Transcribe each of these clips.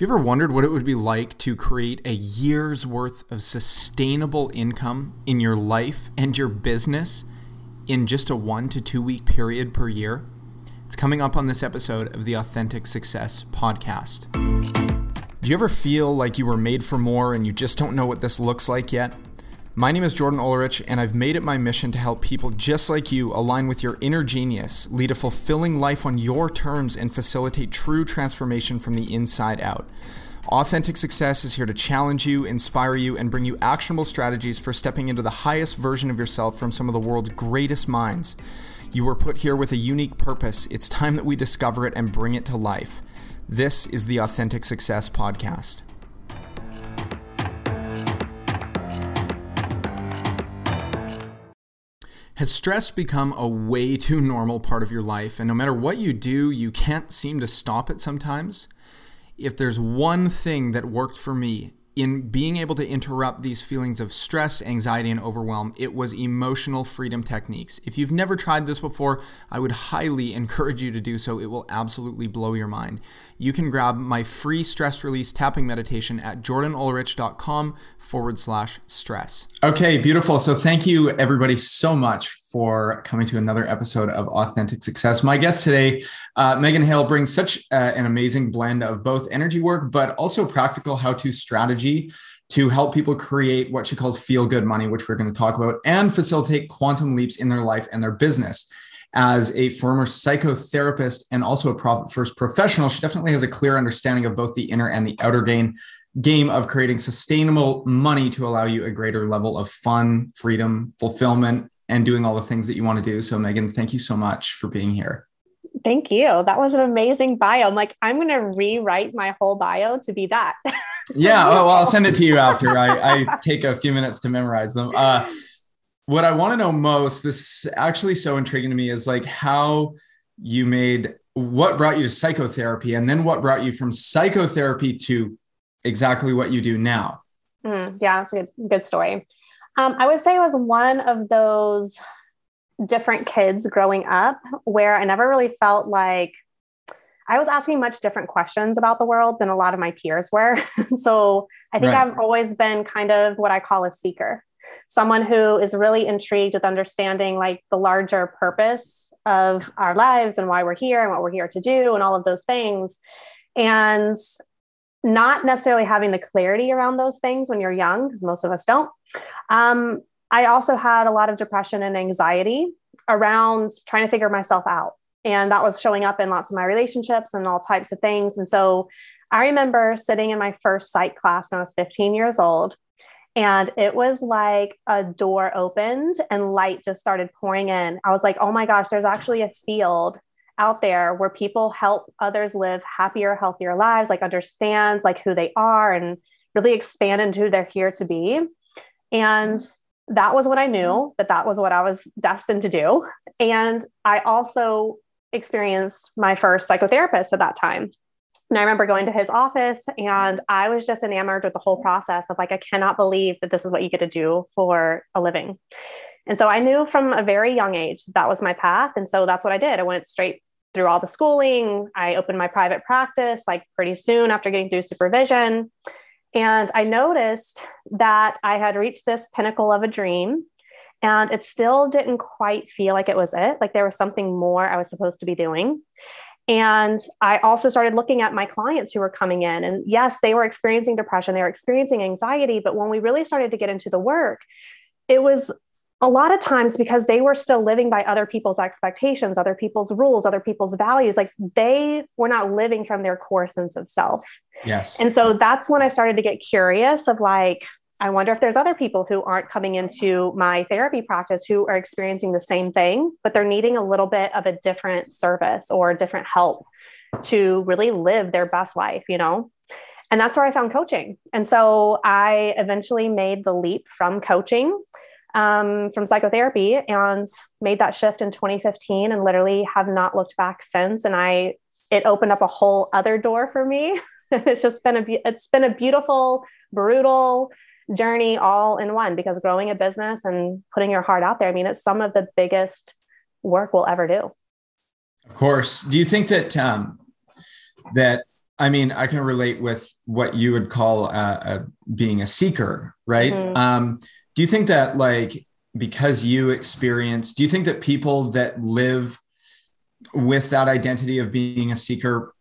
Have you ever wondered what it would be like to create a year's worth of sustainable income in your life and your business in just a one to two week period per year? It's coming up on this episode of the Authentic Success Podcast. Do you ever feel like you were made for more and you just don't know what this looks like yet? My name is Jordan Ulrich, and I've made it my mission to help people just like you align with your inner genius, lead a fulfilling life on your terms, and facilitate true transformation from the inside out. Authentic Success is here to challenge you, inspire you, and bring you actionable strategies for stepping into the highest version of yourself from some of the world's greatest minds. You were put here with a unique purpose. It's time that we discover it and bring it to life. This is the Authentic Success Podcast. Has stress become a way too normal part of your life? And no matter what you do, you can't seem to stop it sometimes? If there's one thing that worked for me in being able to interrupt these feelings of stress, anxiety, and overwhelm, it was emotional freedom techniques. If you've never tried this before, I would highly encourage you to do so. It will absolutely blow your mind. You can grab my free stress release tapping meditation at jordanulrich.com forward slash stress. Okay, beautiful. So thank you everybody so much for coming to another episode of Authentic Success. My guest today, uh, Megan Hale, brings such uh, an amazing blend of both energy work, but also practical how to strategy to help people create what she calls feel good money, which we're going to talk about, and facilitate quantum leaps in their life and their business. As a former psychotherapist and also a profit first professional, she definitely has a clear understanding of both the inner and the outer game game of creating sustainable money to allow you a greater level of fun, freedom, fulfillment, and doing all the things that you want to do. So, Megan, thank you so much for being here. Thank you. That was an amazing bio. I'm like, I'm going to rewrite my whole bio to be that. yeah. Well, I'll send it to you after I, I take a few minutes to memorize them. Uh, what I want to know most, this actually so intriguing to me, is like how you made what brought you to psychotherapy and then what brought you from psychotherapy to exactly what you do now. Mm, yeah, it's a good, good story. Um, I would say I was one of those different kids growing up where I never really felt like I was asking much different questions about the world than a lot of my peers were. so I think right. I've always been kind of what I call a seeker, someone who is really intrigued with understanding like the larger purpose of our lives and why we're here and what we're here to do and all of those things. And not necessarily having the clarity around those things when you're young, because most of us don't. Um, I also had a lot of depression and anxiety around trying to figure myself out. And that was showing up in lots of my relationships and all types of things. And so I remember sitting in my first psych class when I was 15 years old. And it was like a door opened and light just started pouring in. I was like, oh my gosh, there's actually a field out there where people help others live happier, healthier lives, like understands like who they are and really expand into who they're here to be. And that was what I knew that that was what I was destined to do. And I also experienced my first psychotherapist at that time. And I remember going to his office and I was just enamored with the whole process of like, I cannot believe that this is what you get to do for a living. And so I knew from a very young age that, that was my path. And so that's what I did. I went straight through all the schooling. I opened my private practice like pretty soon after getting through supervision. And I noticed that I had reached this pinnacle of a dream and it still didn't quite feel like it was it. Like there was something more I was supposed to be doing. And I also started looking at my clients who were coming in. And yes, they were experiencing depression, they were experiencing anxiety. But when we really started to get into the work, it was a lot of times because they were still living by other people's expectations, other people's rules, other people's values. Like they were not living from their core sense of self. Yes. And so that's when I started to get curious of like, I wonder if there's other people who aren't coming into my therapy practice who are experiencing the same thing, but they're needing a little bit of a different service or different help to really live their best life, you know? And that's where I found coaching. And so I eventually made the leap from coaching um, from psychotherapy and made that shift in 2015 and literally have not looked back since. And I, it opened up a whole other door for me. it's just been a, it's been a beautiful, brutal journey all in one because growing a business and putting your heart out there, I mean, it's some of the biggest work we'll ever do. Of course. Do you think that, um, that I mean, I can relate with what you would call uh, uh, being a seeker, right? Mm-hmm. Um, do you think that, like, because you experience, do you think that people that live with that identity of being a seeker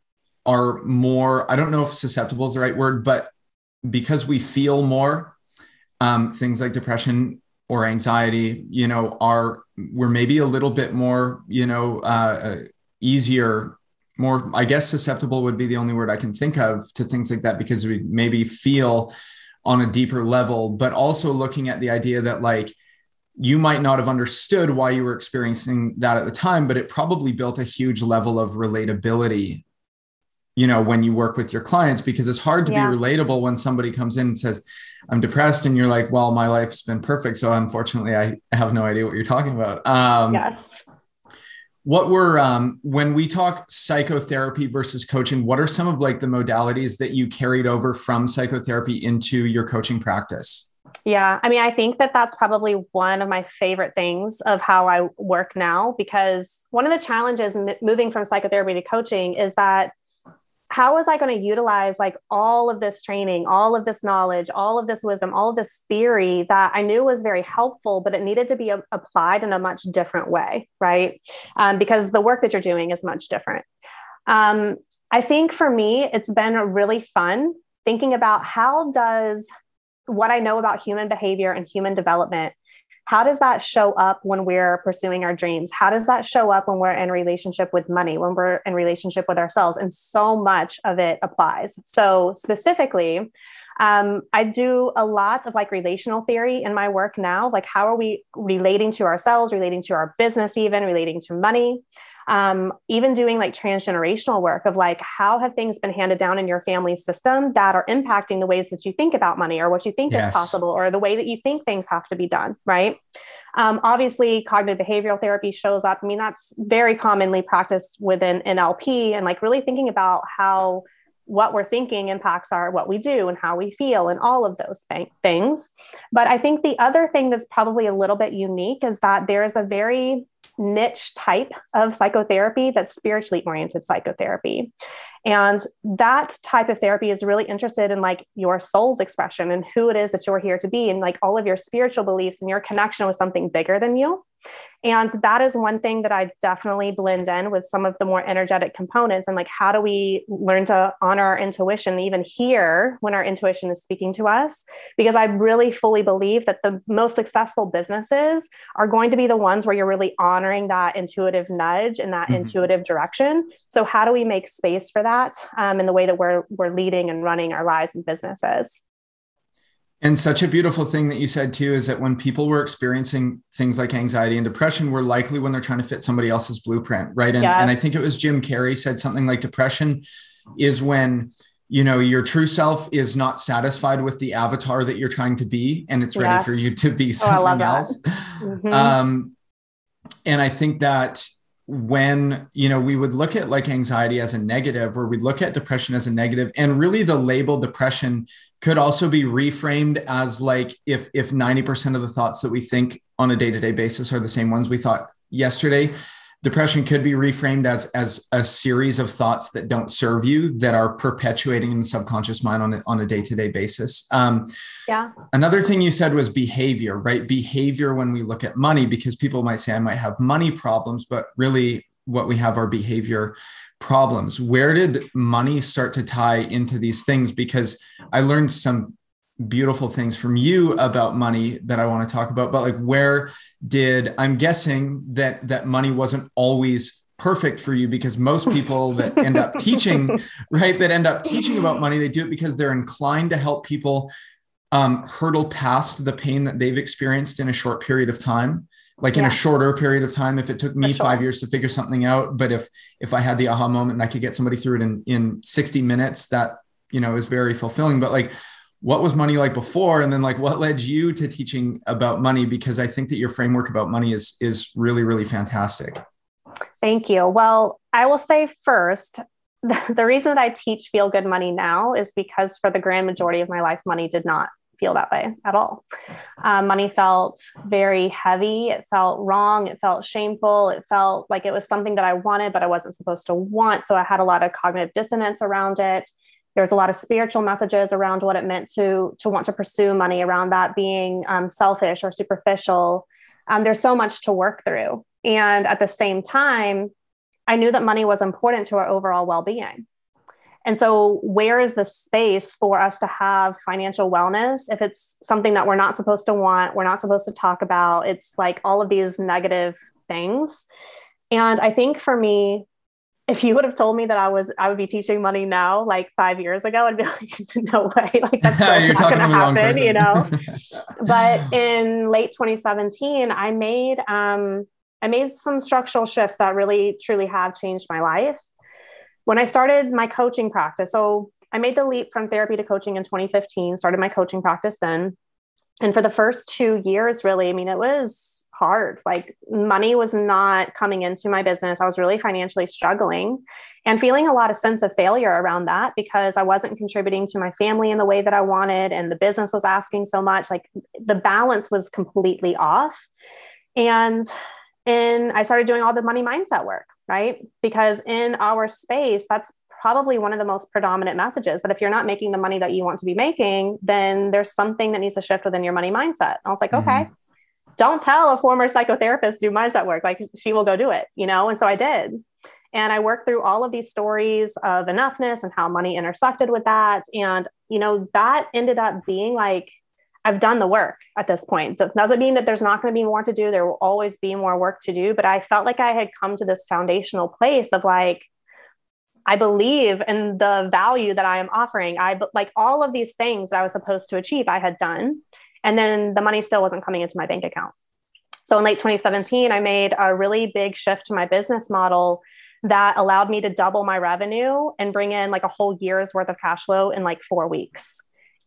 are more, I don't know if susceptible is the right word, but because we feel more, um, things like depression or anxiety, you know, are we're maybe a little bit more, you know, uh, uh, easier, more, I guess, susceptible would be the only word I can think of to things like that because we maybe feel on a deeper level, but also looking at the idea that like you might not have understood why you were experiencing that at the time, but it probably built a huge level of relatability you know when you work with your clients because it's hard to yeah. be relatable when somebody comes in and says i'm depressed and you're like well my life's been perfect so unfortunately i have no idea what you're talking about. Um, yes. what were um, when we talk psychotherapy versus coaching what are some of like the modalities that you carried over from psychotherapy into your coaching practice? Yeah i mean i think that that's probably one of my favorite things of how i work now because one of the challenges moving from psychotherapy to coaching is that how was I going to utilize like all of this training, all of this knowledge, all of this wisdom, all of this theory that I knew was very helpful, but it needed to be a- applied in a much different way, right? Um, because the work that you're doing is much different. Um, I think for me, it's been really fun thinking about how does what I know about human behavior and human development how does that show up when we're pursuing our dreams how does that show up when we're in relationship with money when we're in relationship with ourselves and so much of it applies so specifically um, I do a lot of like relational theory in my work now. Like, how are we relating to ourselves, relating to our business, even relating to money? Um, even doing like transgenerational work of like how have things been handed down in your family system that are impacting the ways that you think about money or what you think yes. is possible or the way that you think things have to be done right? Um, obviously cognitive behavioral therapy shows up. I mean that's very commonly practiced within nlp and like really thinking about how what we're thinking impacts our what we do and how we feel and all of those things. But i think the other thing that's probably a little bit unique is that there is a very niche type of psychotherapy that's spiritually oriented psychotherapy. And that type of therapy is really interested in like your soul's expression and who it is that you're here to be and like all of your spiritual beliefs and your connection with something bigger than you. And that is one thing that I definitely blend in with some of the more energetic components. And like, how do we learn to honor our intuition, even here when our intuition is speaking to us? Because I really fully believe that the most successful businesses are going to be the ones where you're really honoring that intuitive nudge and that mm-hmm. intuitive direction. So, how do we make space for that um, in the way that we're, we're leading and running our lives and businesses? And such a beautiful thing that you said too is that when people were experiencing things like anxiety and depression, were likely when they're trying to fit somebody else's blueprint, right? And, yes. and I think it was Jim Carrey said something like depression is when you know your true self is not satisfied with the avatar that you're trying to be, and it's ready yes. for you to be something oh, else. Mm-hmm. Um, and I think that when you know we would look at like anxiety as a negative or we'd look at depression as a negative and really the label depression could also be reframed as like if if 90% of the thoughts that we think on a day-to-day basis are the same ones we thought yesterday depression could be reframed as as a series of thoughts that don't serve you that are perpetuating in the subconscious mind on a, on a day-to-day basis. Um, yeah. another thing you said was behavior right? Behavior when we look at money because people might say i might have money problems but really what we have are behavior problems. Where did money start to tie into these things? Because i learned some beautiful things from you about money that I want to talk about, but like where did I'm guessing that that money wasn't always perfect for you because most people that end up teaching, right, that end up teaching about money, they do it because they're inclined to help people um, hurdle past the pain that they've experienced in a short period of time. Like in a shorter period of time if it took me sure. five years to figure something out but if if i had the aha moment and i could get somebody through it in in 60 minutes that you know is very fulfilling. But like what was money like before and then like what led you to teaching about money because i think that your framework about money is is really really fantastic thank you well i will say first the, reason that i teach feel good money now is because for the grand majority of my life money did not feel that way at all. Um, money felt very heavy. It felt wrong. It felt shameful. It felt like it was something that I wanted, but I wasn't supposed to want. So I had a lot of cognitive dissonance around it. There's a lot of spiritual messages around what it meant to to want to pursue money, around that being um, selfish or superficial. Um, there's so much to work through, and at the same time, I knew that money was important to our overall well being. And so, where is the space for us to have financial wellness if it's something that we're not supposed to want, we're not supposed to talk about? It's like all of these negative things. And I think for me, if you would have told me that I was I would be teaching money now, like five years ago, I'd be like, no way, like that's not going to happen, you know. but in late 2017, I made um, I made some structural shifts that really truly have changed my life. When I started my coaching practice, so I made the leap from therapy to coaching in 2015, started my coaching practice then. And for the first two years, really, I mean, it was hard. Like money was not coming into my business. I was really financially struggling and feeling a lot of sense of failure around that because I wasn't contributing to my family in the way that I wanted and the business was asking so much. Like the balance was completely off. And and I started doing all the money mindset work, right? Because in our space, that's probably one of the most predominant messages that if you're not making the money that you want to be making, then there's something that needs to shift within your money mindset. And I was like, mm-hmm. okay, don't tell a former psychotherapist do mindset work. Like she will go do it, you know? And so I did. And I worked through all of these stories of enoughness and how money intersected with that. And, you know, that ended up being like I've done the work at this point. That doesn't mean that there's not going to be more to do. There will always be more work to do. But I felt like I had come to this foundational place of like, I believe in the value that I am offering. I like all of these things that I was supposed to achieve, I had done. And then the money still wasn't coming into my bank account. So in late 2017, I made a really big shift to my business model that allowed me to double my revenue and bring in like a whole year's worth of cash flow in like four weeks.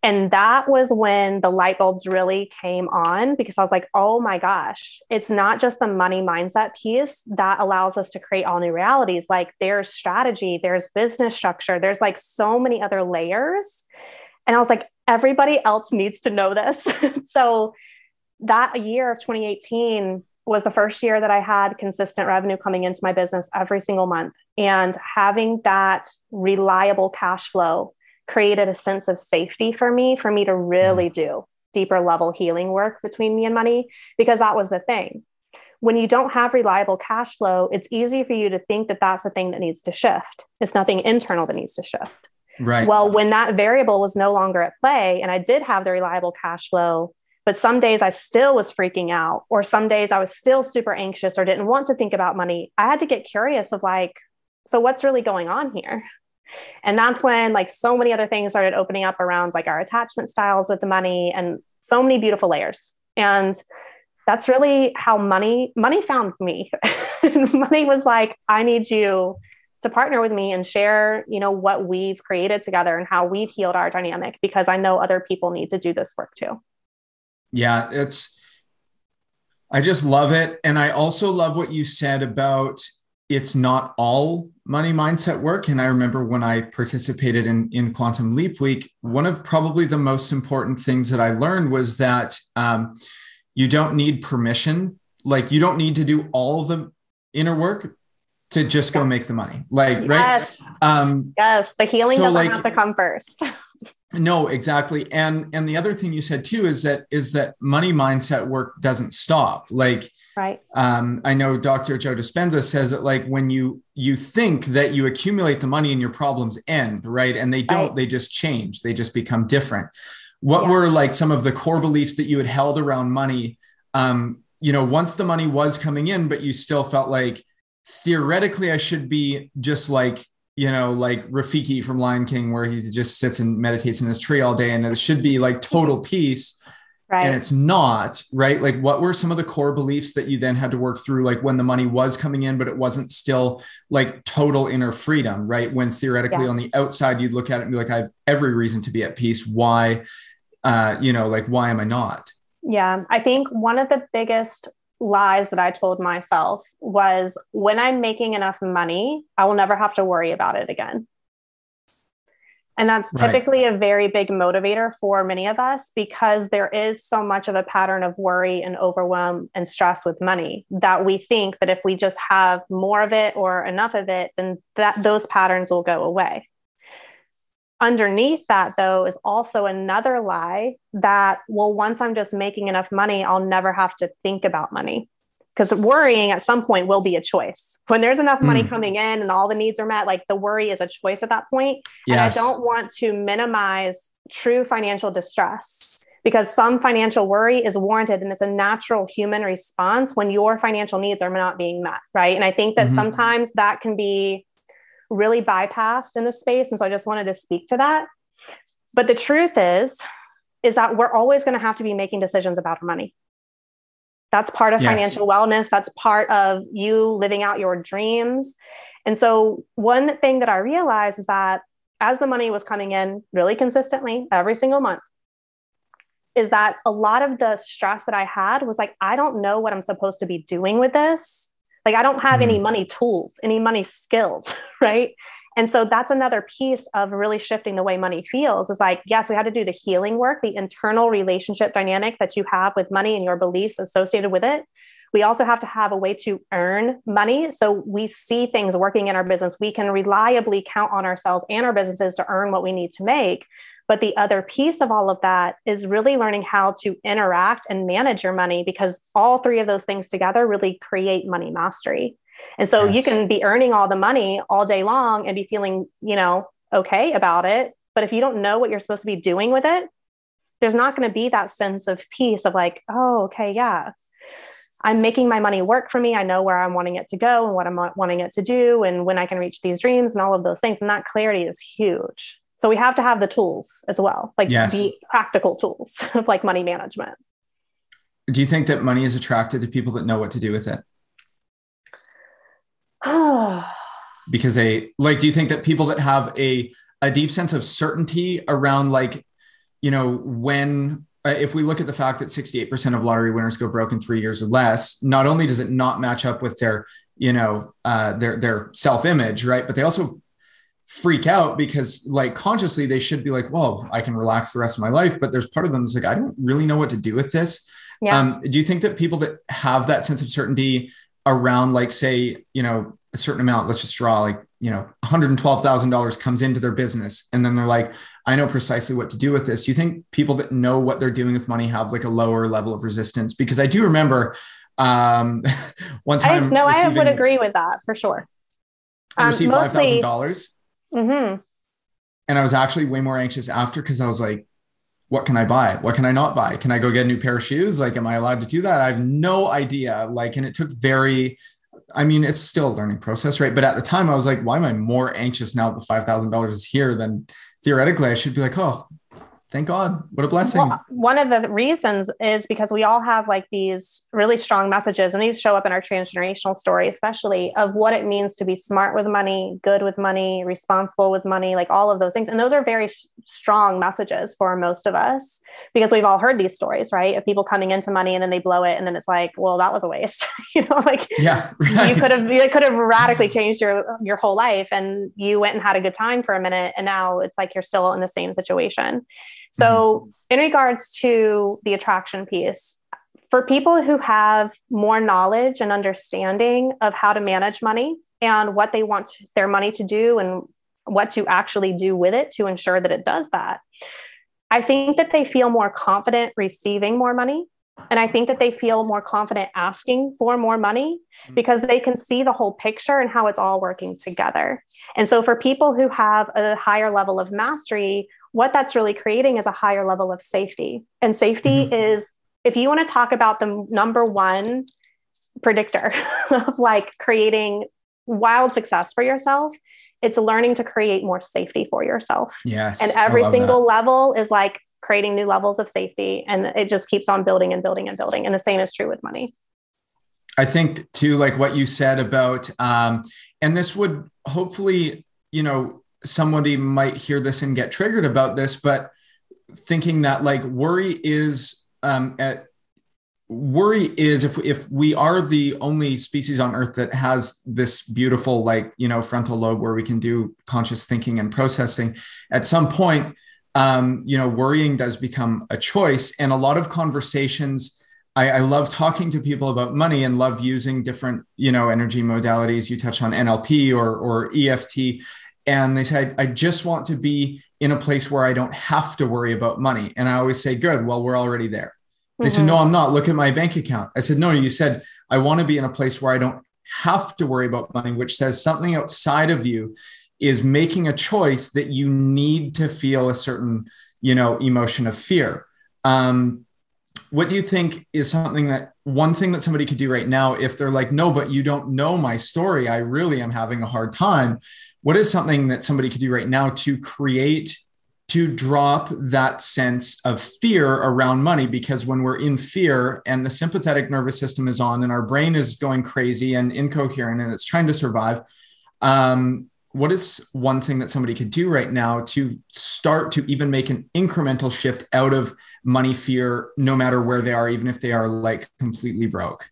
And that was when the light bulbs really came on because I was like, oh my gosh, it's not just the money mindset piece that allows us to create all new realities. Like there's strategy, there's business structure, there's like so many other layers. And I was like, everybody else needs to know this. so that year of 2018 was the first year that I had consistent revenue coming into my business every single month. And having that reliable cash flow created a sense of safety for me for me to really mm. do deeper level healing work between me and money because that was the thing when you don't have reliable cash flow it's easy for you to think that that's the thing that needs to shift it's nothing internal that needs to shift right. Well when that variable was no longer at play and i did have the reliable cash flow but some days i still was freaking out or some days i was still super anxious or didn't want to think about money i had to get curious of like so what's really going on here? And that's when like so many other things started opening up around like our attachment styles with the money and so many beautiful layers. And that's really how money money found me. Money was like i need you to partner with me and share you know what we've created together and how we've healed our dynamic because i know other people need to do this work too yeah it's i just love it and i also love what you said about it's not all money mindset work. And I remember when I participated in, in Quantum Leap Week, one of probably the most important things that I learned was that um, you don't need permission. Like you don't need to do all the inner work to just go make the money. Like, yes. right? Um, yes. The healing so doesn't like, have to come first. no exactly and and the other thing you said too is that is that money mindset work doesn't stop like right um, i know dr joe dispenza says that like when you you think that you accumulate the money and your problems end right and they don't right. they just change they just become different what yeah. were like some of the core beliefs that you had held around money um, you know once the money was coming in but you still felt like theoretically i should be just like you know, like Rafiki from Lion King, where he just sits and meditates in his tree all day, and it should be like total peace. Right. And it's not, right? Like, what were some of the core beliefs that you then had to work through, like when the money was coming in, but it wasn't still like total inner freedom, right? When theoretically yeah. on the outside, you'd look at it and be like, I have every reason to be at peace. Why, uh, you know, like, why am I not? Yeah. I think one of the biggest lies that I told myself was when I'm making enough money, I will never have to worry about it again. And that's typically right. a very big motivator for many of us because there is so much of a pattern of worry and overwhelm and stress with money that we think that if we just have more of it or enough of it, then that those patterns will go away. Underneath that, though, is also another lie that, well, once I'm just making enough money, I'll never have to think about money because worrying at some point will be a choice when there's enough money mm. coming in and all the needs are met like the worry is a choice at that point yes. and i don't want to minimize true financial distress because some financial worry is warranted and it's a natural human response when your financial needs are not being met right and i think that mm-hmm. sometimes that can be really bypassed in the space and so i just wanted to speak to that but the truth is is that we're always going to have to be making decisions about our money that's part of yes. financial wellness. That's part of you living out your dreams. And so, one thing that I realized is that as the money was coming in really consistently every single month, is that a lot of the stress that I had was like, I don't know what I'm supposed to be doing with this. Like, I don't have mm. any money tools, any money skills, right? And so that's another piece of really shifting the way money feels is like, yes, we had to do the healing work, the internal relationship dynamic that you have with money and your beliefs associated with it. We also have to have a way to earn money. So we see things working in our business. We can reliably count on ourselves and our businesses to earn what we need to make. But the other piece of all of that is really learning how to interact and manage your money because all three of those things together really create money mastery. And so yes. you can be earning all the money all day long and be feeling, you know, okay about it. But if you don't know what you're supposed to be doing with it, there's not going to be that sense of peace of like, oh, okay, yeah, I'm making my money work for me. I know where I'm wanting it to go and what I'm wanting it to do and when I can reach these dreams and all of those things. And that clarity is huge. So we have to have the tools as well, like yes. the practical tools of like money management. Do you think that money is attracted to people that know what to do with it? because they like do you think that people that have a a deep sense of certainty around like you know when uh, if we look at the fact that 68% of lottery winners go broke in 3 years or less not only does it not match up with their you know uh, their their self image right but they also freak out because like consciously they should be like well i can relax the rest of my life but there's part of them that's like i don't really know what to do with this. Yeah. um, do you think that people that have that sense of certainty around like say you know a certain amount let's just draw like you know $112000 comes into their business and then they're like i know precisely what to do with this. Do you think people that know what they're doing with money have like a lower level of resistance? Because i do remember um one time I, no i would agree with that for sure. I received um, $5000 mm-hmm. and i was actually way more anxious after because i was like what can I buy? What can I not buy? Can I go get a new pair of shoes? Like, am I allowed to do that? I have no idea. Like, and it took very, I mean, it's still a learning process, right? But at the time, I was like, why am I more anxious now that the $5,000 is here than theoretically I should be like, oh, thank God. What a blessing. Well, one of the reasons is because we all have like these really strong messages, and these show up in our transgenerational story, especially of what it means to be smart with money, good with money, responsible with money, like all of those things. And those are very sh- strong messages for most of us because we've all heard these stories, right? Of people coming into money and then they blow it, and then it's like, well, that was a waste. you know, like yeah, right. you could have you could have radically changed your your whole life, and you went and had a good time for a minute, and now it's like you're still in the same situation. So, mm-hmm. in regards to the attraction piece, for people who have more knowledge and understanding of how to manage money and what they want their money to do and what to actually do with it to ensure that it does that, I think that they feel more confident receiving more money. And I think that they feel more confident asking for more money mm-hmm. because they can see the whole picture and how it's all working together. And so, for people who have a higher level of mastery what that's really creating is a higher level of safety. And safety mm-hmm. is, if you want to talk about the number one predictor of like creating wild success for yourself, it's learning to create more safety for yourself. Yes. And every single that. level is like creating new levels of safety. And it just keeps on building and building and building. And the same is true with money. I think too, like what you said about, um, and this would hopefully, you know, somebody might hear this and get triggered about this, but thinking that like worry is um, at worry is if if we are the only species on earth that has this beautiful like you know frontal lobe where we can do conscious thinking and processing at some point um, you know worrying does become a choice and a lot of conversations I, I love talking to people about money and love using different you know energy modalities you touch on nlp or or eft and they said I, just want to be in a place where i don't have to worry about money and i always say good well we're already there they mm-hmm. said, No, I'm not. Look at my bank account. I said, No, you said, I want to be in a place where I don't have to worry about money, which says something outside of you is making a choice that you need to feel a certain, you know, emotion of fear. Um, what do you think is something that one thing that somebody could do right now if they're like, no, but you don't know my story? I really am having a hard time. What is something that somebody could do right now to create to drop that sense of fear around money because when we're in fear and the sympathetic nervous system is on and our brain is going crazy and incoherent and it's trying to survive um, what is one thing that somebody could do right now to start to even make an incremental shift out of money fear no matter where they are even if they are like completely broke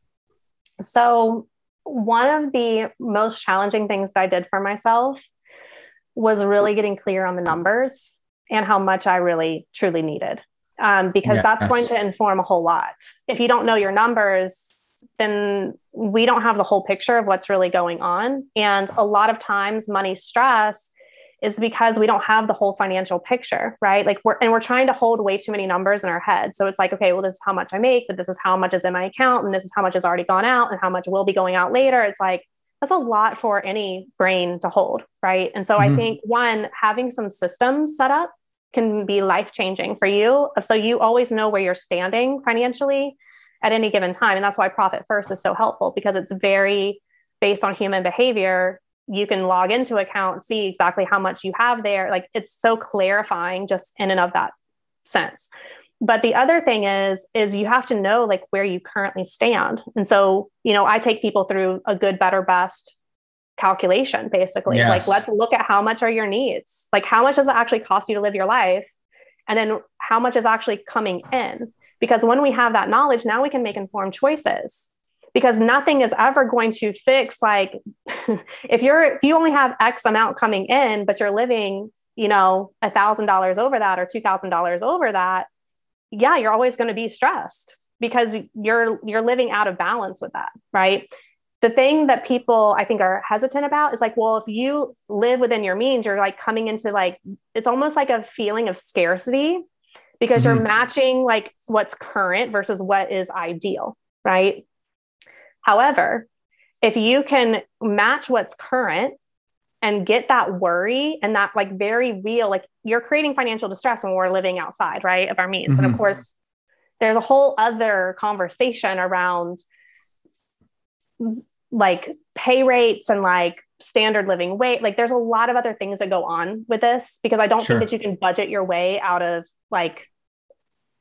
so one of the most challenging things that i did for myself was really getting clear on the numbers and how much I really truly needed. Um, because yes. that's going to inform a whole lot. If you don't know your numbers, then we don't have the whole picture of what's really going on. And a lot of times, money stress is because we don't have the whole financial picture, right? Like we're and we're trying to hold way too many numbers in our head. So it's like, okay, well, this is how much I make, but this is how much is in my account, and this is how much has already gone out, and how much will be going out later. It's like that's a lot for any brain to hold, right? And so mm-hmm. I think one, having some systems set up can be life changing for you. So you always know where you're standing financially at any given time. And that's why Profit First is so helpful because it's very based on human behavior. You can log into account, see exactly how much you have there. Like it's so clarifying just in and of that sense. But the other thing is, is you have to know like where you currently stand. And so, you know, I take people through a good, better, best calculation basically yes. like let's look at how much are your needs like how much does it actually cost you to live your life and then how much is actually coming in because when we have that knowledge now we can make informed choices. Because nothing is ever going to fix like if you're if you only have x amount coming in but you're living you know a thousand dollars over that or two thousand dollars over that yeah you're always going to be stressed because you're you're living out of balance with that right? The thing that people I think are hesitant about is like, well, if you live within your means, you're like coming into like, it's almost like a feeling of scarcity because mm-hmm. you're matching like what's current versus what is ideal, right? However, if you can match what's current and get that worry and that like very real, like you're creating financial distress when we're living outside, right, of our means. Mm-hmm. And of mm-hmm. course, there's a whole other conversation around like pay rates and like standard living wage. Like there's a lot of other things that go on with this because I don't sure. think that you can budget your way out of like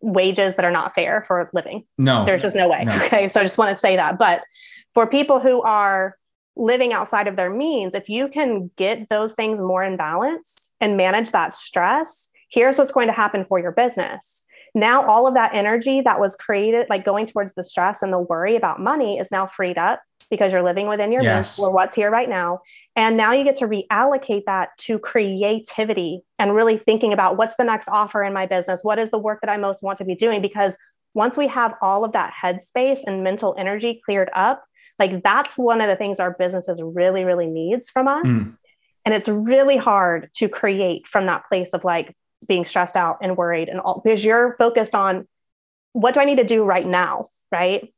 wages that are not fair for living. No. There's just no way. No. Okay. So I just want to say that. But for people who are living outside of their means, if you can get those things more in balance and manage that stress, here's what's going to happen for your business. Now, all of that energy that was created, like going towards the stress and the worry about money, is now freed up because you're living within your yes. means or what's here right now. And now you get to reallocate that to creativity and really thinking about what's the next offer in my business? What is the work that I most want to be doing? Because once we have all of that headspace and mental energy cleared up, like that's one of the things our businesses really, really needs from us. Mm. And it's really hard to create from that place of like being stressed out and worried and all because you're focused on what do I need to do right now? Right.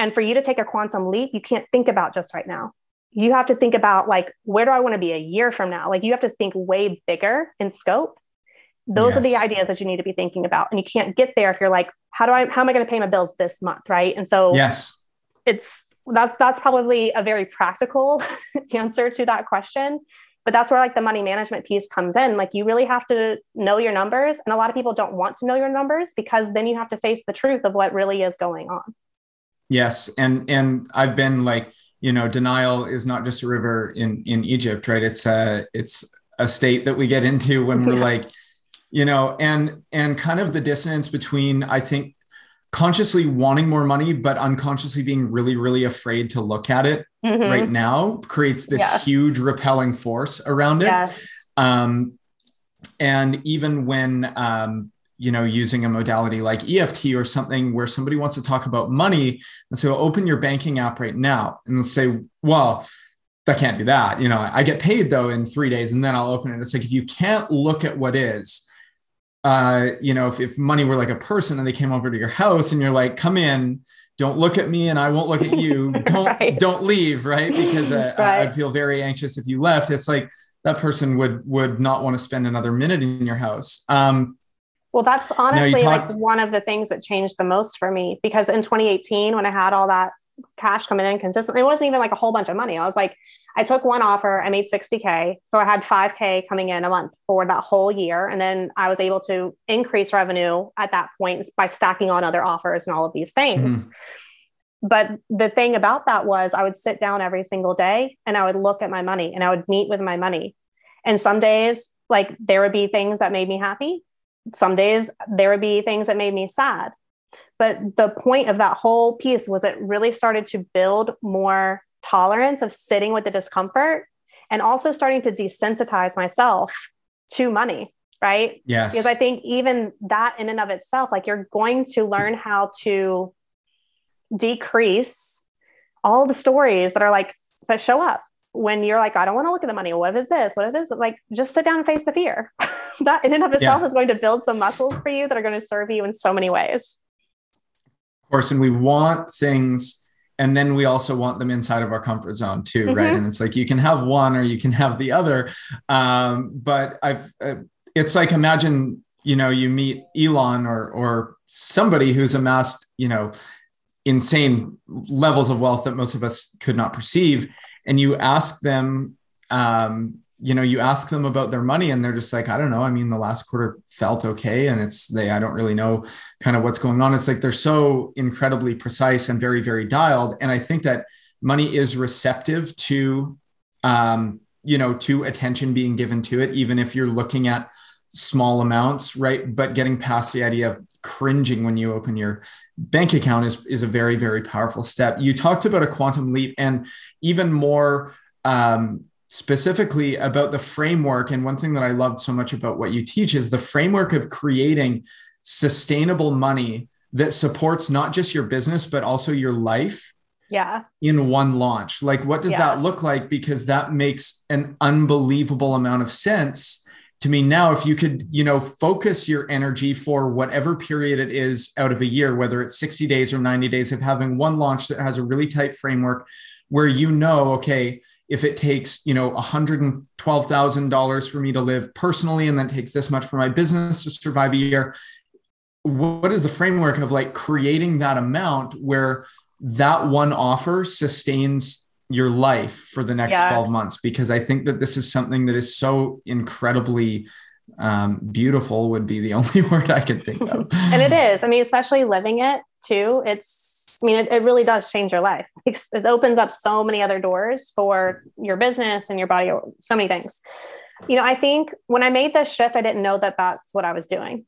And for you to take a quantum leap, you can't think about just right now. You have to think about like, where do I want to be a year from now? Like, you have to think way bigger in scope. Those yes. are the ideas that you need to be thinking about. And you can't get there if you're like, how do I, how am I going to pay my bills this month? Right. And so, yes, it's, that's, that's probably a very practical answer to that question. But that's where like the money management piece comes in. Like, you really have to know your numbers. And a lot of people don't want to know your numbers because then you have to face the truth of what really is going on. Yes, and and I've been like, you know, denial is not just a river in in Egypt, right? It's a it's a state that we get into when we're yeah. like, you know, and and kind of the dissonance between I think consciously wanting more money, but unconsciously being really, really afraid to look at it mm-hmm. right now creates this yes. huge repelling force around it. Yes. Um, and even when, um, you know, using a modality like EFT or something where somebody wants to talk about money and say, well, open your banking app right now. And say, well, I can't do that. You know, I get paid though in three days and then I'll open it. It's like if you can't look at what is, uh, you know, if, if money were like a person and they came over to your house and you're like, come in, don't look at me and I won't look at you. Don't right. don't leave, right? Because uh, right. I'd feel very anxious if you left. It's like that person would would not want to spend another minute in your house. Um, well, that's honestly talked- like one of the things that changed the most for me because in 2018, when I had all that cash coming in consistently, it wasn't even like a whole bunch of money. I was like, I took one offer, I made 60K. So I had 5K coming in a month for that whole year. And then I was able to increase revenue at that point by stacking on other offers and all of these things. Mm-hmm. But the thing about that was I would sit down every single day and I would look at my money and I would meet with my money. And some days, like there would be things that made me happy. Some days there would be things that made me sad. But the point of that whole piece was it really started to build more tolerance of sitting with the discomfort and also starting to desensitize myself to money right yes because i think even that in and of itself like you're going to learn how to decrease all the stories that are like that show up when you're like i don't want to look at the money. What is this? What is this? Like just sit down and face the fear. That in and of itself yeah. is going to build some muscles for you that are going to serve you in so many ways. Of course and we want things and then we also want them inside of our comfort zone too mm-hmm. right and it's like you can have one or you can have the other. Um, but i've uh, it's like imagine you know you meet elon or or somebody who's amassed you know insane levels of wealth that most of us could not perceive and you ask them um, you know, you ask them about their money and they're just like, I don't know. I mean, the last quarter felt okay. And it's they, I don't really know kind of what's going on. It's like they're so incredibly precise and very, very dialed. And I think that money is receptive to, um, you know, to attention being given to it, even if you're looking at small amounts, right? But getting past the idea of cringing when you open your bank account is, is a very, very powerful step. You talked about a quantum leap and even more, um, specifically about the framework. And one thing that I loved so much about what you teach is the framework of creating sustainable money that supports not just your business, but also your life. Yeah. In one launch. Like, what does yes. that look like? Because that makes an unbelievable amount of sense to me now if you could you know focus your energy for whatever period it is out of a year whether it's 60 days or 90 days of having one launch that has a really tight framework where you know okay if it takes you know $112000 for me to live personally and then takes this much for my business to survive a year what is the framework of like creating that amount where that one offer sustains your life for the next yes. 12 months because i think that this is something that is so incredibly um, beautiful would be the only word i could think of and it is i mean especially living it too it's I mean, it, it really does change your life. It opens up so many other doors for your business and your body, so many things. You know, I think when I made this shift, I didn't know that that's what I was doing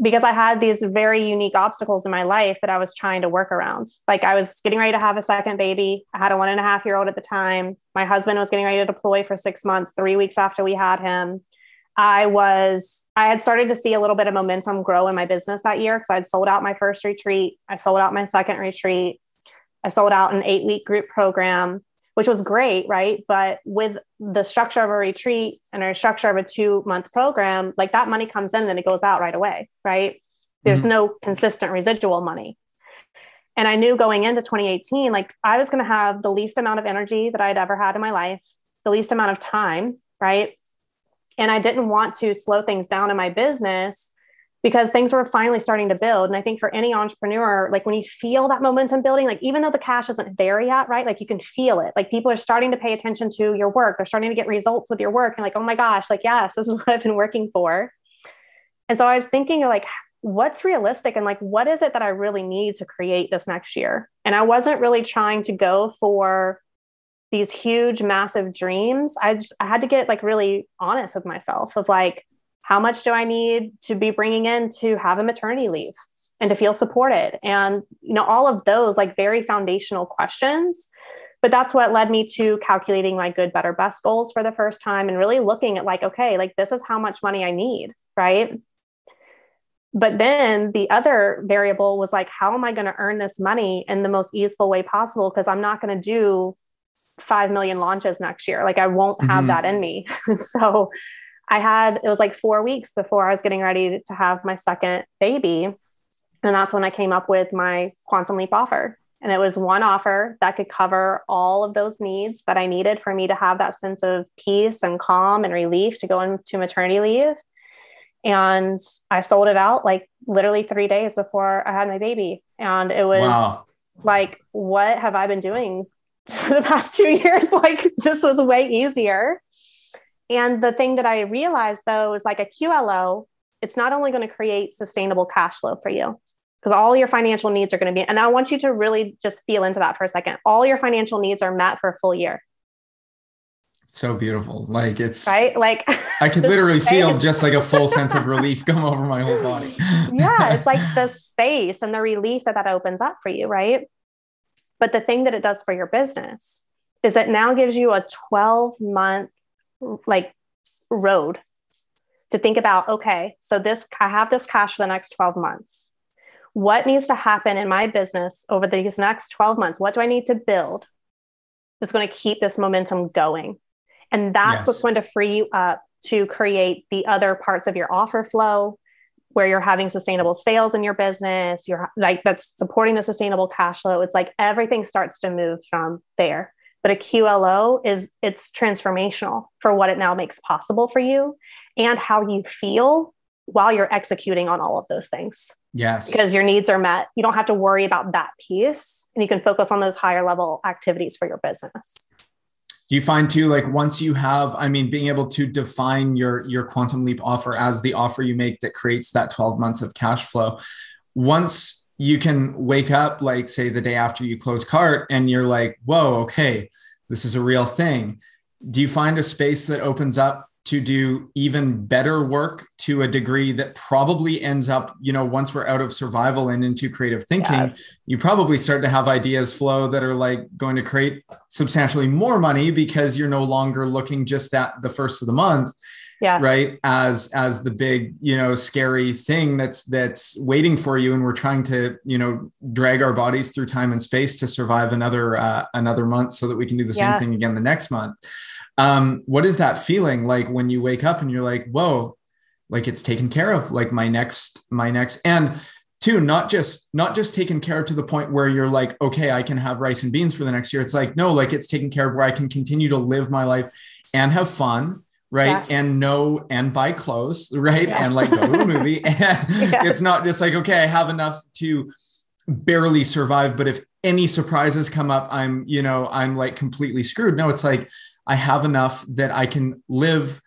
because I had these very unique obstacles in my life that I was trying to work around. Like I was getting ready to have a second baby. I had a one and a half year old at the time. My husband was getting ready to deploy for six months, three weeks after we had him. I was, I had started to see a little bit of momentum grow in my business that year because I'd sold out my first retreat. I sold out my second retreat. I sold out an eight week group program, which was great, right? But with the structure of a retreat and our structure of a two month program, like that money comes in and it goes out right away, right? There's mm-hmm. no consistent residual money. And I knew going into 2018, like I was going to have the least amount of energy that I'd ever had in my life, the least amount of time, right? And I didn't want to slow things down in my business because things were finally starting to build. And I think for any entrepreneur, like when you feel that momentum building, like even though the cash isn't there yet, right? Like you can feel it. Like people are starting to pay attention to your work. They're starting to get results with your work. And like, oh my gosh, like, yes, this is what I've been working for. And so I was thinking like, what's realistic and like, what is it that I really need to create this next year? And I wasn't really trying to go for these huge massive dreams i just i had to get like really honest with myself of like how much do i need to be bringing in to have a maternity leave and to feel supported? And you know all of those like very foundational questions. But that's what led me to calculating my good better best goals for the first time and really looking at like okay like this is how much money i need right? But then the other variable was like how am i going to earn this money in the most easeful way possible? Because i'm not going to do 5 million launches next year. Like i won't have mm-hmm. that in me. So i had it was like 4 weeks before i was getting ready to have my second baby and that's when i came up with my quantum leap offer and it was one offer that could cover all of those needs that i needed for me to have that sense of peace and calm and relief to go into maternity leave and I sold it out like literally three days before I had my baby. And it was wow. like, what have I been doing for the past two years? Like, this was way easier. And the thing that I realized though is like a QLO, it's not only going to create sustainable cash flow for you, because all your financial needs are going to be, and I want you to really just feel into that for a second. All your financial needs are met for a full year so beautiful. Like it's right. Like I could literally feel just like a full sense of relief come over my whole body. yeah, it's like the space and the relief that that opens up for you, right? But the thing that it does for your business is it now gives you a 12 month like road to think about okay, so this I have this cash for the next 12 months. What needs to happen in my business over these next 12 months? What do I need to build that's going to keep this momentum going? And that's yes. what's going to free you up to create the other parts of your offer flow where you're having sustainable sales in your business, you're like that's supporting the sustainable cash flow. It's like everything starts to move from there. But a QLO is it's transformational for what it now makes possible for you and how you feel while you're executing on all of those things. Yes. Because your needs are met. You don't have to worry about that piece and you can focus on those higher level activities for your business do you find too like once you have i mean being able to define your your quantum leap offer as the offer you make that creates that 12 months of cash flow once you can wake up like say the day after you close cart and you're like whoa okay this is a real thing do you find a space that opens up to do even better work to a degree that probably ends up, you know, once we're out of survival and into creative thinking, yes. you probably start to have ideas flow that are like going to create substantially more money because you're no longer looking just at the first of the month. Yeah. right as as the big you know scary thing that's that's waiting for you and we're trying to you know drag our bodies through time and space to survive another uh, another month so that we can do the same yes. thing again the next month um, what is that feeling like when you wake up and you're like, whoa, like it's taken care of, like my next, my next, and two, not just not just taken care of to the point where you're like, okay, I can have rice and beans for the next year. It's like, no, like it's taken care of where I can continue to live my life and have fun right yes. and know and buy clothes right yes. and like go to a movie and yes. it's not just like okay i have enough to barely survive but if any surprises come up i'm you know i'm like completely screwed no it's like I have enough that I can live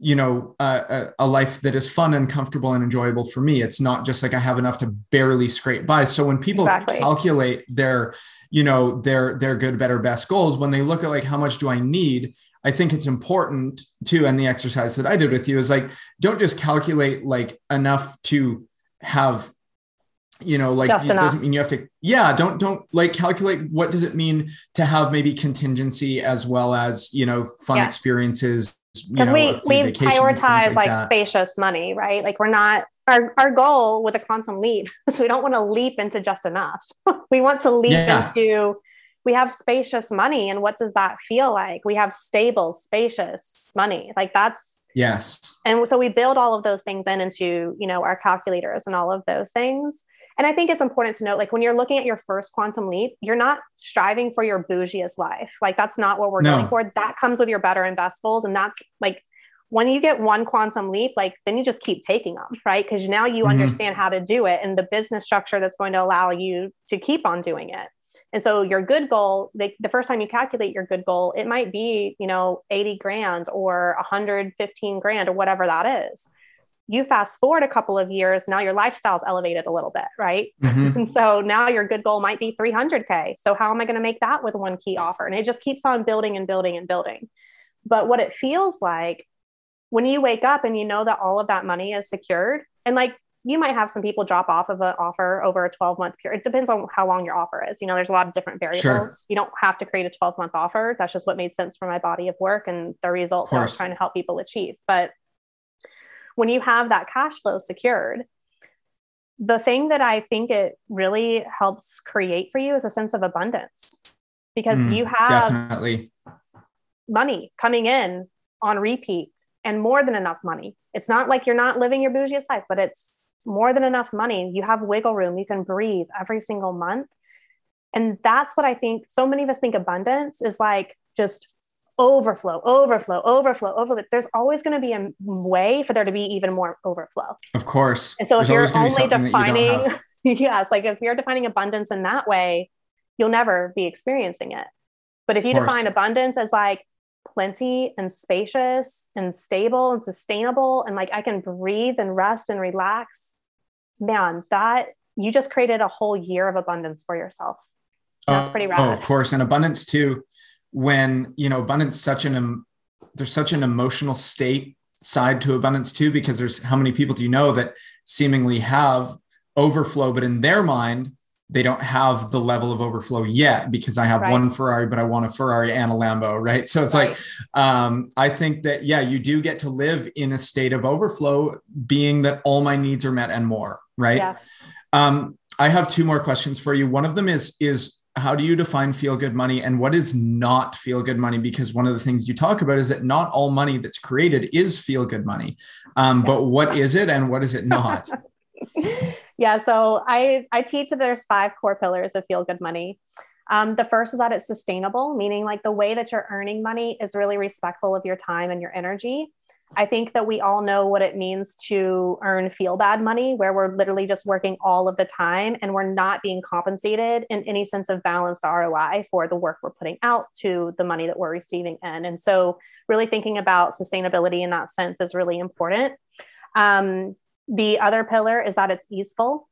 you know a, a, life that is fun and comfortable and enjoyable for me it's not just like i have enough to barely scrape by so when people exactly. calculate their you know their their good better best goals when they look at like how much do i need i think it's important to and the exercise that i did with you is like don't just calculate like enough to have you know like Just it enough. doesn't mean you have to yeah don't don't like calculate what does it mean to have maybe contingency as well as you know fun experiences because we we prioritize like, like spacious money right like we're not our, our goal with a quantum leap is we don't want to leap into just enough we want to leap yeah. into we have spacious money and what does that feel like we have stable spacious money like that's yes and so we build all of those things in into you know our calculators and all of those things and I think it's important to note like when you're looking at your first quantum leap, you're not striving for your bougiest life. Like that's not what we're no. going for. That comes with your better invest goals. And that's like when you get one quantum leap, like then you just keep taking them, right? Because now you mm-hmm. understand how to do it and the business structure that's going to allow you to keep on doing it. And so your good goal, like the first time you calculate your good goal, it might be, you know, 80 grand or 115 grand or whatever that is. You fast forward a couple of years now your lifestyle's elevated a little bit right? Mm-hmm. and so now your good goal might be 300k so how am i going to make that with one key offer? And it just keeps on building and building and building. But what it feels like when you wake up and you know that all of that money is secured and like you might have some people drop off of an offer over a 12 month period. It depends on how long your offer is. You know, there's a lot of different variables. Sure. You don't have to create a 12 month offer. That's just what made sense for my body of work and the results I was trying to help people achieve. But when you have that cash flow secured, the thing that I think it really helps create for you is a sense of abundance because mm, you have definitely money coming in on repeat and more than enough money. It's not like you're not living your bougiest life, but it's more than enough money. You have wiggle room. You can breathe every single month. And that's what I think so many of us think abundance is like just overflow, overflow, overflow, overflow. There's always going to be a way for there to be even more overflow. Of course. And so There's if you're only defining, yes, like if you're defining abundance in that way, you'll never be experiencing it. But if you define abundance as like plenty and spacious and stable and sustainable, and like I can breathe and rest and relax, man, that you just created a whole year of abundance for yourself. That's pretty rad. Oh, of course. And abundance too when you know abundance such an um, there's such an emotional state side to abundance too because there's how many people do you know that seemingly have overflow but in their mind they don't have the level of overflow yet because I have right. one Ferrari, but I want a Ferrari and a Lambo, right? So it's right. like, um, I think that, yeah, you do get to live in a state of overflow, being that all my needs are met and more, right? Yes. Um, I have two more questions for you. One of them is, is how do you define feel good money and what is not feel good money because one of the things you talk about is that not all money that's created is feel good money um, yes. but what is it and what is it not yeah so i i teach that there's five core pillars of feel good money um, the first is that it's sustainable meaning like the way that you're earning money is really respectful of your time and your energy I think that we all know what it means to earn feel bad money, where we're literally just working all of the time and we're not being compensated in any sense of balanced ROI for the work we're putting out to the money that we're receiving in. And so, really thinking about sustainability in that sense is really important. Um, the other pillar is that it's easeful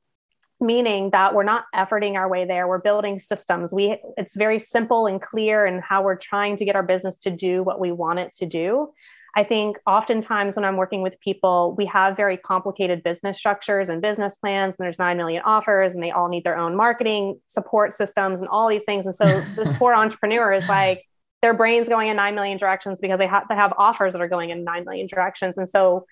meaning that we're not efforting our way there we're building systems we it's very simple and clear in how we're trying to get our business to do what we want it to do I think oftentimes when I'm working with people, we have very complicated business structures and business plans, and there's 9 million offers, and they all need their own marketing support systems and all these things. And so this poor entrepreneur is like, their brain's going in 9 million directions because they have to have offers that are going in 9 million directions. And so,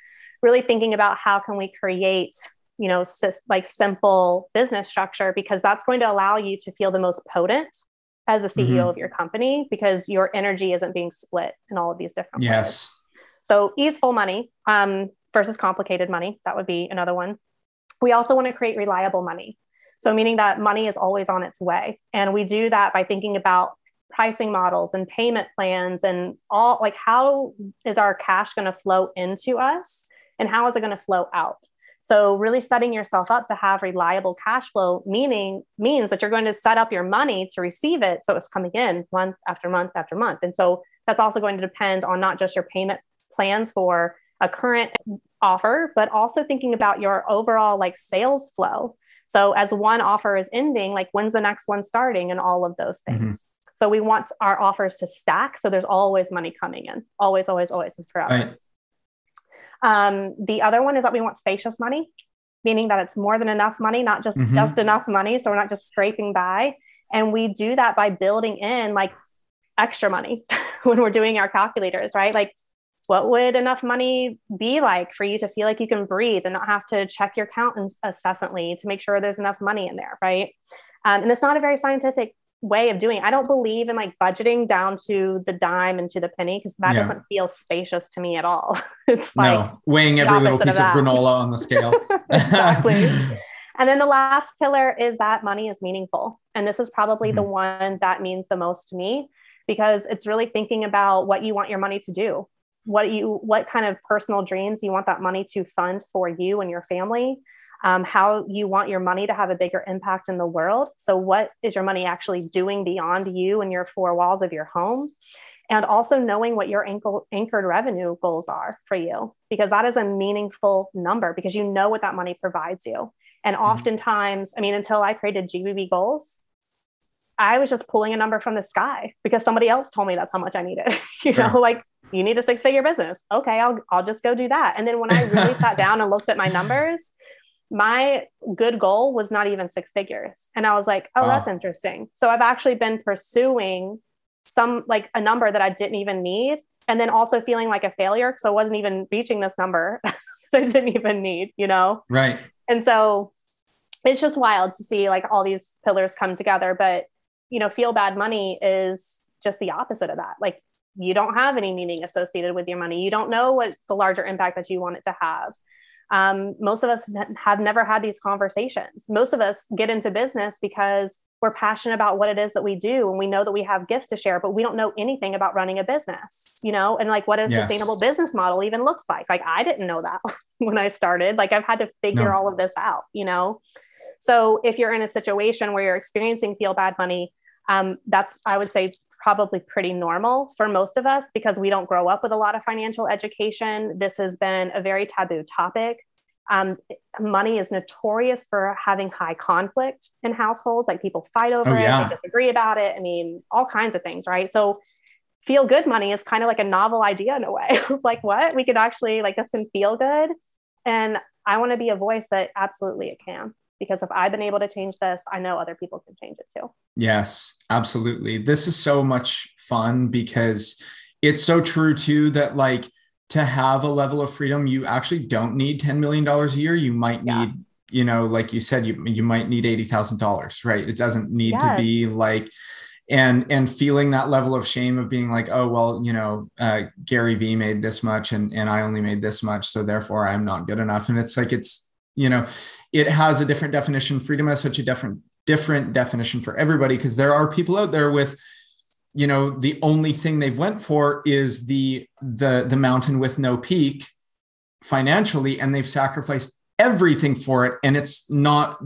really thinking about how can we create you know like simple business structure because that's going to allow you to feel the most potent as the CEO mm-hmm. of your company because your energy isn't being split in all of these different ways. yes ways. So easeful money um, versus complicated money. That would be another one. We also want to create reliable money. So meaning that money is always on its way. And we do that by thinking about pricing models and payment plans and all like how is our cash going to flow into us and how is it going to flow out? So really setting yourself up to have reliable cash flow meaning means that you're going to set up your money to receive it so it's coming in month after month after month. And so that's also going to depend on not just your payment plans for a current offer, but also thinking about your overall like sales flow. So as one offer is ending, like when's the next one starting and all of those things. Mm-hmm. So we want our offers to stack. So there's always money coming in, always, always, always, forever. Right. Um, the other one is that we want spacious money, meaning that it's more than enough money, not just mm-hmm. just enough money. So we're not just scraping by. And we do that by building in like extra money when we're doing our calculators, right? Like what would enough money be like for you to feel like you can breathe and not have to check your account incessantly to make sure there's enough money in there right um, and it's not a very scientific way of doing it. i don't believe in like budgeting down to the dime and to the penny because that yeah. doesn't feel spacious to me at all it's like no. weighing every little piece of, of granola on the scale exactly and then the last pillar is that money is meaningful and this is probably mm-hmm. the one that means the most to me because it's really thinking about what you want your money to do what you what kind of personal dreams you want that money to fund for you and your family um, how you want your money to have a bigger impact in the world so what is your money actually doing beyond you and your four walls of your home and also knowing what your anchored revenue goals are for you because that is a meaningful number because you know what that money provides you and mm-hmm. oftentimes i mean until i created gbb goals I was just pulling a number from the sky because somebody else told me that's how much I needed. you know, like you need a six figure business. Okay, I'll, I'll just go do that. And then when I really sat down and looked at my numbers, my good goal was not even six figures. And I was like, oh, wow. that's interesting. So I've actually been pursuing some like a number that I didn't even need. And then also feeling like a failure because I wasn't even reaching this number that I didn't even need, you know? Right. And so it's just wild to see like all these pillars come together. But, you know, feel bad money is just the opposite of that. Like you don't have any meaning associated with your money. You don't know what the larger impact that you want it to have um, most of us have never had these conversations. Most of us get into business because we're passionate about what it is that we do and we know that we have gifts to share, but we don't know anything about running a business, you know, and like what a yes. sustainable business model even looks like. Like I didn't know that when I started. Like I've had to figure no. all of this out, you know. So if you're in a situation where you're experiencing feel bad money, um, that's I would say probably pretty normal for most of us because we don't grow up with a lot of financial education. This has been a very taboo topic. Um, money is notorious for having high conflict in households. Like people fight over oh, yeah. it, they disagree about it. I mean, all kinds of things, right? So, feel good money is kind of like a novel idea in a way. like, what we could actually like this can feel good, and I want to be a voice that absolutely it can because if I've been able to change this, I know other people can change it too. Yes, absolutely. This is so much fun because it's so true too that like to have a level of freedom, you actually don't need $10 million a year. You might need, yeah. you know, like you said, you, you might need $80,000, right? It doesn't need yes. to be like, and and feeling that level of shame of being like oh well you know uh, gary vee made this much and and i only made this much so therefore i'm not good enough and it's like it's you know it has a different definition. Freedom has such a different different definition for everybody because there are people out there with you know the only thing they've went for is the the the mountain with no peak financially and they've sacrificed everything for it and it's not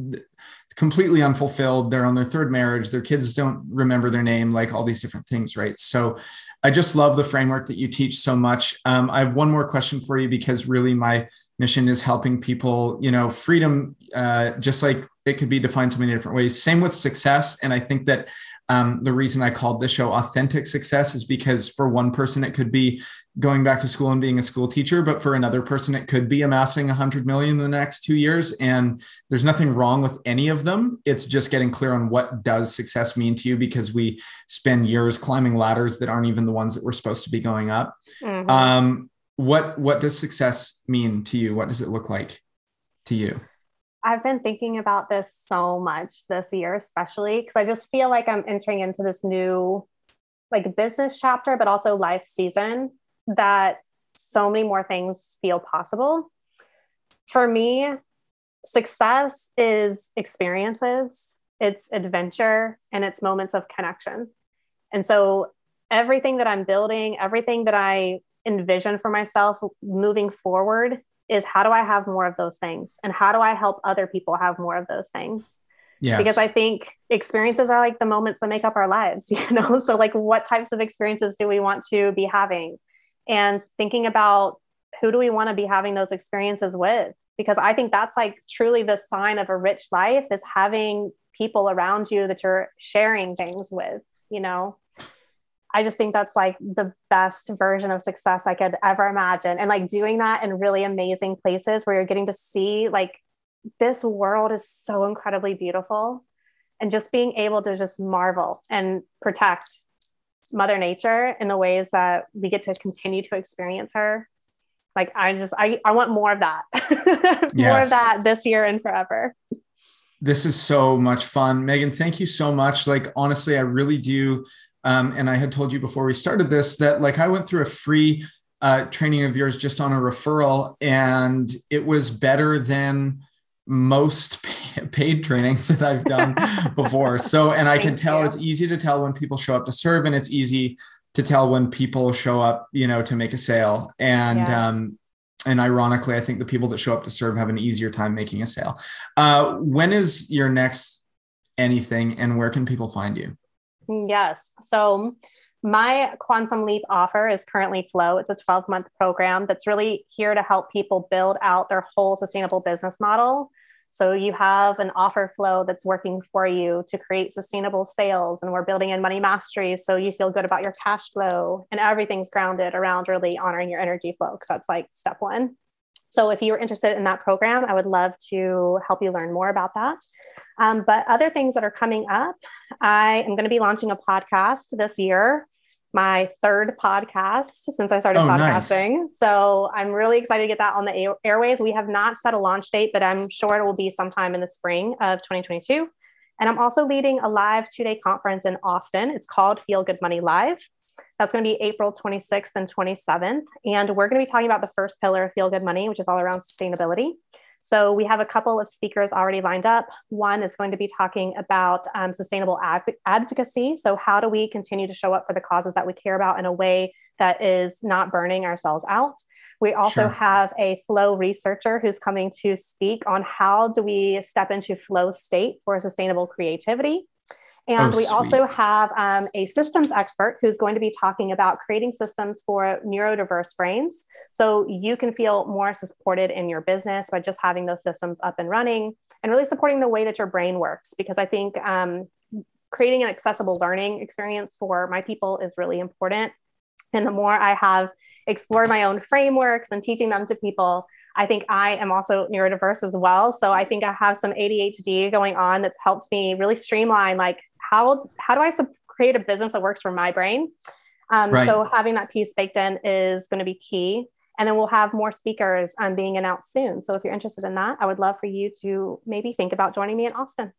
completely unfulfilled. They're on their third marriage. Their kids don't remember their name like all these different things right? So i just love the framework that you teach so much. Um, i have one more question for you because really my mission is helping people you know freedom uh, just like it could be defined so many different ways. Same with success. And i think that um, the reason I called this show Authentic Success is because for one person, it could be going back to school and being a school teacher, but for another person, it could be amassing 100 million in the next two years. And there's nothing wrong with any of them. It's just getting clear on what does success mean to you because we spend years climbing ladders that aren't even the ones that we're supposed to be going up. Mm-hmm. Um, what what does success mean to you? What does it look like to you? I've been thinking about this so much this year, especially because I just feel like I'm entering into this new like business chapter, but also life season that so many more things feel possible. For me, success is experiences, it's adventure, and it's moments of connection. And so everything that I'm building, everything that I envision for myself moving forward is how do I have more of those things? And how do I help other people have more of those things? Yes. Because I think experiences are like the moments that make up our lives, you know? So, like, what types of experiences do we want to be having? And thinking about who do we want to be having those experiences with? Because I think that's like truly the sign of a rich life is having people around you that you're sharing things with, you know? I just think that's like the best version of success I could ever imagine. And like doing that in really amazing places where you're getting to see like this world is so incredibly beautiful. And just being able to just marvel and protect Mother Nature in the ways that we get to continue to experience her. Like I just I, I want more of that. more of that this year and forever. This is so much fun. Megan, thank you so much. Like honestly, I really do um, and I had told you before we started this that like I went through a free uh, training of yours just on a referral, and it was better than most paid trainings that I've done before. So, and I can tell you. it's easy to tell when people show up to serve, and it's easy to tell when people show up, you know, to make a sale. And yeah. um, and ironically, I think the people that show up to serve have an easier time making a sale. Uh, when is your next anything, and where can people find you? Yes. So my Quantum Leap offer is currently Flow. It's a 12 month program that's really here to help people build out their whole sustainable business model. So you have an offer flow that's working for you to create sustainable sales, and we're building in money mastery so you feel good about your cash flow, and everything's grounded around really honoring your energy flow because that's like step one. So if you're interested in that program, I would love to help you learn more about that. Um, but other things that are coming up, I am going to be launching a podcast this year, my third podcast since I started oh, podcasting. Nice. So I'm really excited to get that on the airways. We have not set a launch date, but I'm sure it will be sometime in the spring of 2022. And I'm also leading a live two day conference in Austin. It's called Feel Good Money Live. That's going to be April 26th and 27th. And we're going to be talking about the first pillar of Feel Good Money, which is all around sustainability. So we have a couple of speakers already lined up. One is going to be talking about um, sustainable advocacy. So, how do we continue to show up for the causes that we care about in a way that is not burning ourselves out? We also sure. have a flow researcher who's coming to speak on how do we step into flow state for sustainable creativity. And oh, we also have um, a systems expert who's going to be talking about creating systems for neurodiverse brains. So you can feel more supported in your business by just having those systems up and running and really supporting the way that your brain works. Because I think um, creating an accessible learning experience for my people is really important. And the more I have explored my own frameworks and teaching them to people, I think I am also neurodiverse as well. So I think I have some ADHD going on that's helped me really streamline like how how do I create a business that works for my brain? Um, right. So having that piece baked in is going to be key. And then we'll have more speakers um, being announced soon. So if you're interested in that, I would love for you to maybe think about joining me in Austin.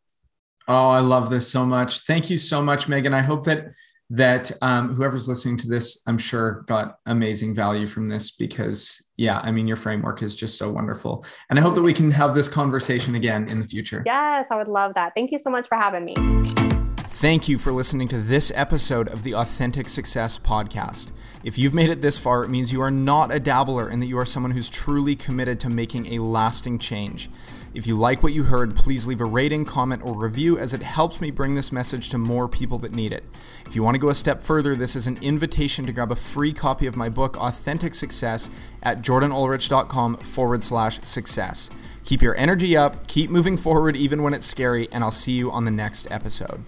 Oh, I love this so much. Thank you so much, Megan. I hope that that um, whoever's listening to this, I'm sure got amazing value from this because, yeah, I mean, your framework is just so wonderful. And I hope that we can have this conversation again in the future. Yes, I would love that. Thank you so much for having me. Thank you for listening to this episode of the Authentic Success Podcast. If you've made it this far, it means you are not a dabbler and that you are someone who's truly committed to making a lasting change. If you like what you heard, please leave a rating, comment, or review as it helps me bring this message to more people that need it. If you want to go a step further, this is an invitation to grab a free copy of my book, Authentic Success, at jordanulrich.com forward slash success. Keep your energy up, keep moving forward even when it's scary, and I'll see you on the next episode.